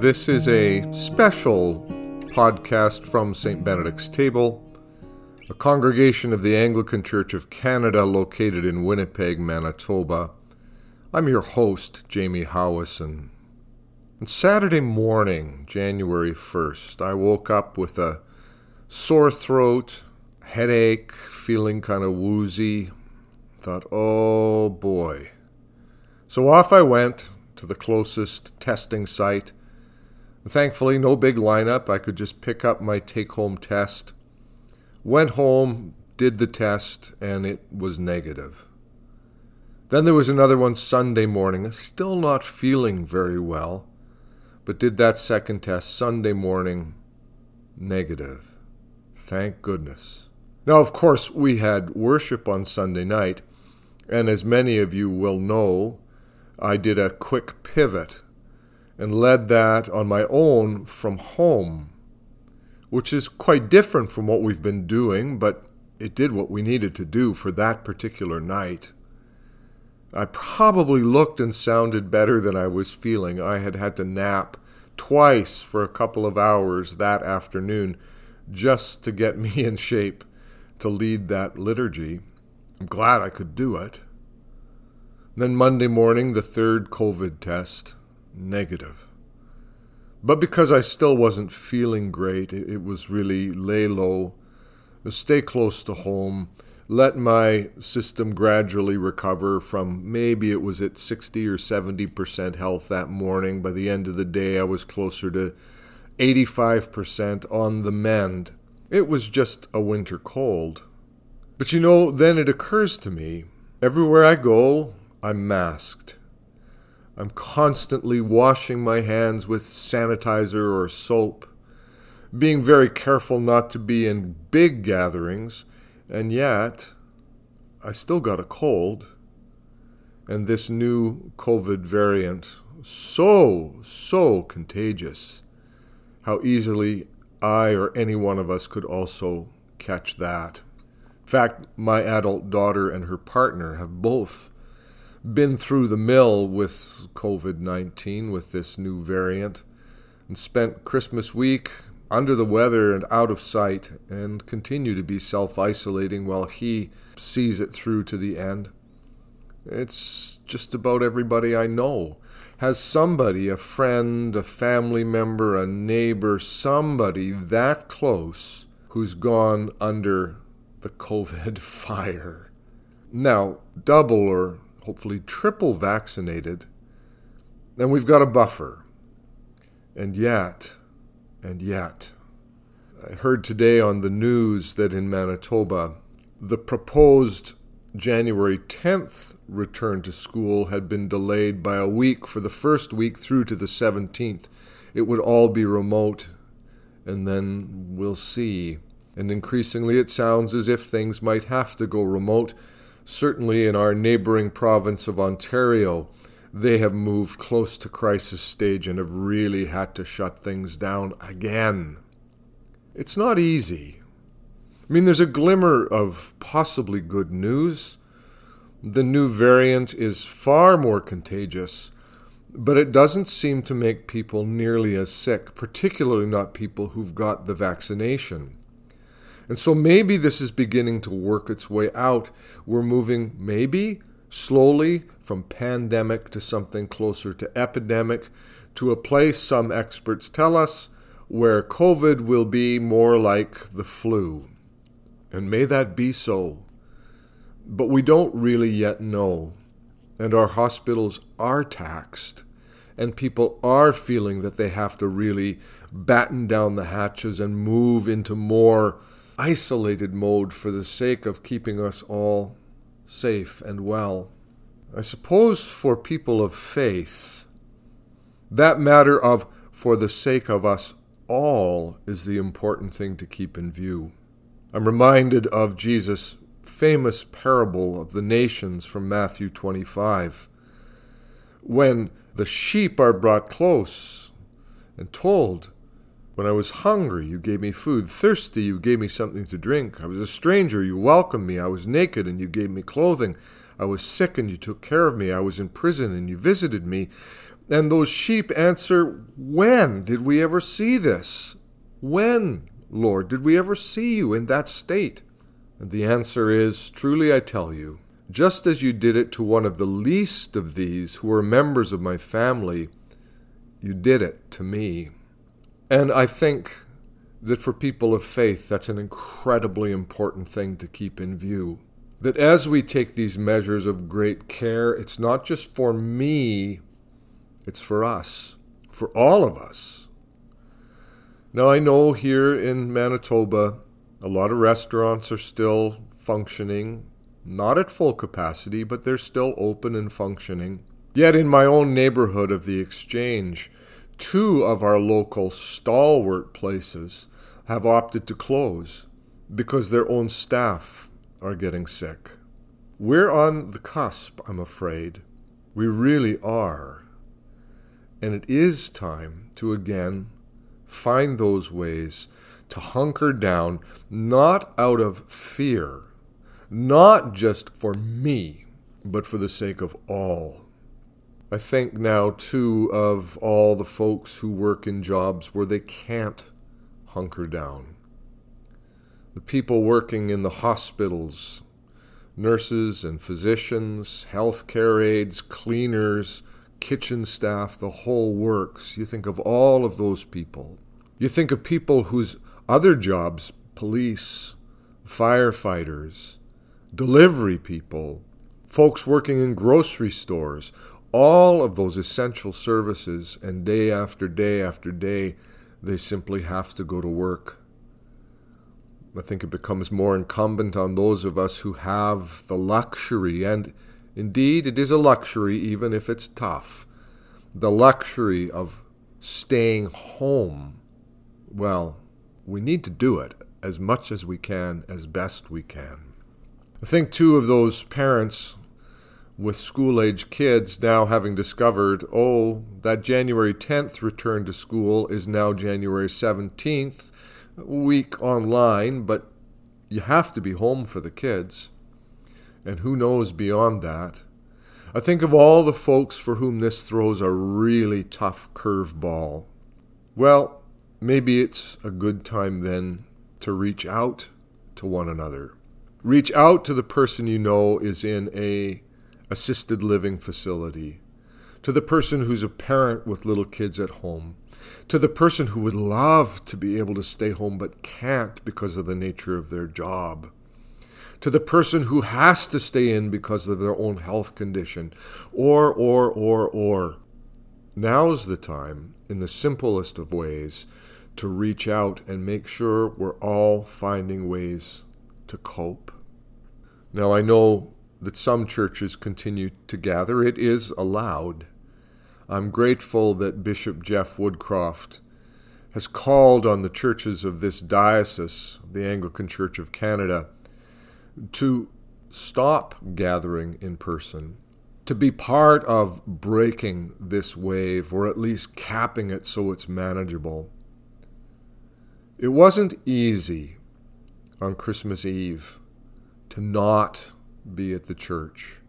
This is a special podcast from St. Benedict's Table, a congregation of the Anglican Church of Canada located in Winnipeg, Manitoba. I'm your host, Jamie Howison. On Saturday morning, January 1st, I woke up with a sore throat, headache, feeling kind of woozy. Thought, oh boy. So off I went to the closest testing site Thankfully, no big lineup. I could just pick up my take home test. Went home, did the test, and it was negative. Then there was another one Sunday morning, still not feeling very well, but did that second test Sunday morning, negative. Thank goodness. Now, of course, we had worship on Sunday night, and as many of you will know, I did a quick pivot and led that on my own from home, which is quite different from what we've been doing, but it did what we needed to do for that particular night. I probably looked and sounded better than I was feeling. I had had to nap twice for a couple of hours that afternoon just to get me in shape to lead that liturgy. I'm glad I could do it. Then Monday morning, the third COVID test negative. But because I still wasn't feeling great, it, was really lay low, stay close to home, let my system gradually recover from maybe it was at 60 or 70% health that morning. By the end of the day, I was closer to 85% on the mend. It was just a winter cold. But you know, then it occurs to me everywhere I go, I'm masked. I'm constantly washing my hands with sanitizer or soap, being very careful not to be in big gatherings, and yet I still got a cold. And this new COVID variant, so, so contagious. How easily I or any one of us could also catch that. In fact, my adult daughter and her partner have both been through the mill with COVID 19, with this new variant, and spent Christmas week under the weather and out of sight, and continue to be self isolating while he sees it through to the end. It's just about everybody I know has somebody, a friend, a family member, a neighbor, somebody that close who's gone under the COVID fire. Now, double or hopefully triple vaccinated, then we've got a buffer. And yet, and yet, I heard today on the news that in Manitoba, the proposed January 10th return to school had been delayed by a week for the first week through to the 17th. It would all be remote, and then we'll see. And increasingly, it sounds as if things might have to go remote Certainly in our neighboring province of Ontario, they have moved close to crisis stage and have really had to shut things down again. It's not easy. I mean, there's a glimmer of possibly good news. The new variant is far more contagious, but it doesn't seem to make people nearly as sick, particularly not people who've got the vaccination. And so maybe this is beginning to work its way out. We're moving, maybe, slowly from pandemic to something closer to epidemic, to a place some experts tell us where COVID will be more like the flu. And may that be so. But we don't really yet know. And our hospitals are taxed. And people are feeling that they have to really batten down the hatches and move into more isolated mode for the sake of keeping us all safe and well. I suppose for people of faith, that matter of for the sake of us all is the important thing to keep in view. I'm reminded of Jesus' famous parable of the nations from Matthew 25. When the sheep are brought close and told, when I was hungry, you gave me food. Thirsty, you gave me something to drink. I was a stranger, you welcomed me. I was naked, and you gave me clothing. I was sick, and you took care of me. I was in prison, and you visited me. And those sheep answer, When did we ever see this? When, Lord, did we ever see you in that state? And the answer is, Truly I tell you, just as you did it to one of the least of these who are members of my family, you did it to me. And I think that for people of faith, that's an incredibly important thing to keep in view. That as we take these measures of great care, it's not just for me, it's for us, for all of us. Now, I know here in Manitoba, a lot of restaurants are still functioning, not at full capacity, but they're still open and functioning. Yet, in my own neighborhood of the Exchange, two of our local stalwart places have opted to close because their own staff are getting sick. We're on the cusp, I'm afraid. We really are. And it is time to again find those ways to hunker down, not out of fear, not just for me, but for the sake of all. I think now, too, of all the folks who work in jobs where they can't hunker down. The people working in the hospitals, nurses and physicians, healthcare aides, cleaners, kitchen staff, the whole works. You think of all of those people. You think of people whose other jobs, police, firefighters, delivery people, folks working in grocery stores, all of those essential services, and day after day after day, they simply have to go to work. I think it becomes more incumbent on those of us who have the luxury, and indeed it is a luxury even if it's tough, the luxury of staying home. Well, we need to do it as much as we can, as best we can. I think, too, of those parents with school age kids now having discovered, oh, that January 10th return to school is now January 17th, week online, but you have to be home for the kids. And who knows beyond that? I think of all the folks for whom this throws a really tough curveball. Well, maybe it's a good time then to reach out to one another. Reach out to the person you know is in a assisted living facility, to the person who's a parent with little kids at home, to the person who would love to be able to stay home but can't because of the nature of their job, to the person who has to stay in because of their own health condition, or, or, or, or. Now's the time, in the simplest of ways, to reach out and make sure we're all finding ways to cope. Now, I know that some churches continue to gather. It is allowed. I'm grateful that Bishop Jeff Woodcroft has called on the churches of this diocese, the Anglican Church of Canada, to stop gathering in person, to be part of breaking this wave, or at least capping it so it's manageable. It wasn't easy on Christmas Eve to not be at the church,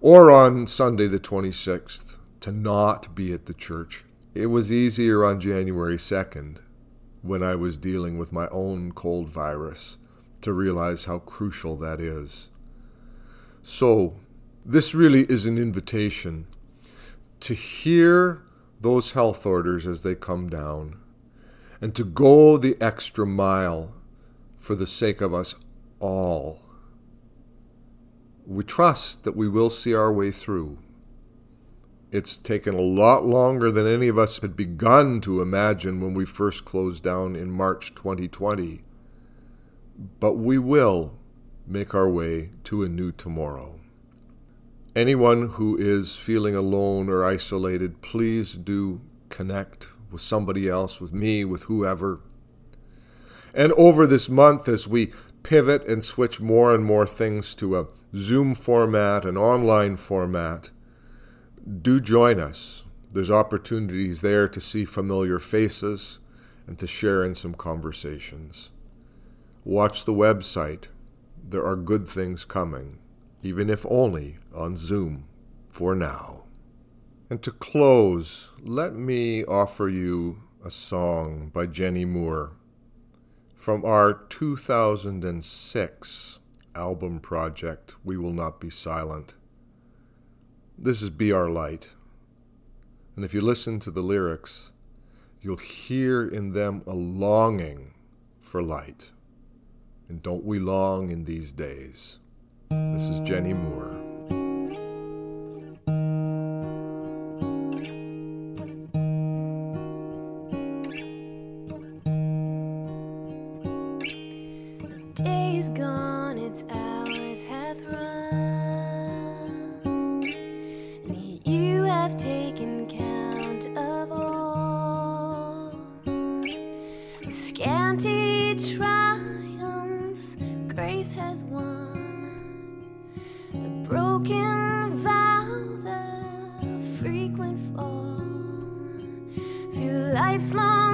or on Sunday the 26th to not be at the church. It was easier on January 2nd when I was dealing with my own cold virus to realize how crucial that is. So, this really is an invitation to hear those health orders as they come down and to go the extra mile for the sake of us all we trust that we will see our way through. It's taken a lot longer than any of us had begun to imagine when we first closed down in March 2020. But we will make our way to a new tomorrow. Anyone who is feeling alone or isolated, please do connect with somebody else, with me, with whoever. And over this month, as we pivot and switch more and more things to a Zoom format, an online format, do join us. There's opportunities there to see familiar faces and to share in some conversations. Watch the website. There are good things coming, even if only on Zoom for now. And to close, let me offer you a song by Jenny Moore from our 2006 album project, We Will Not Be Silent. This is Be Our Light. And if you listen to the lyrics, you'll hear in them a longing for light. And don't we long in these days? This is Jenny Moore. The broken vow, the frequent fall. Through life's long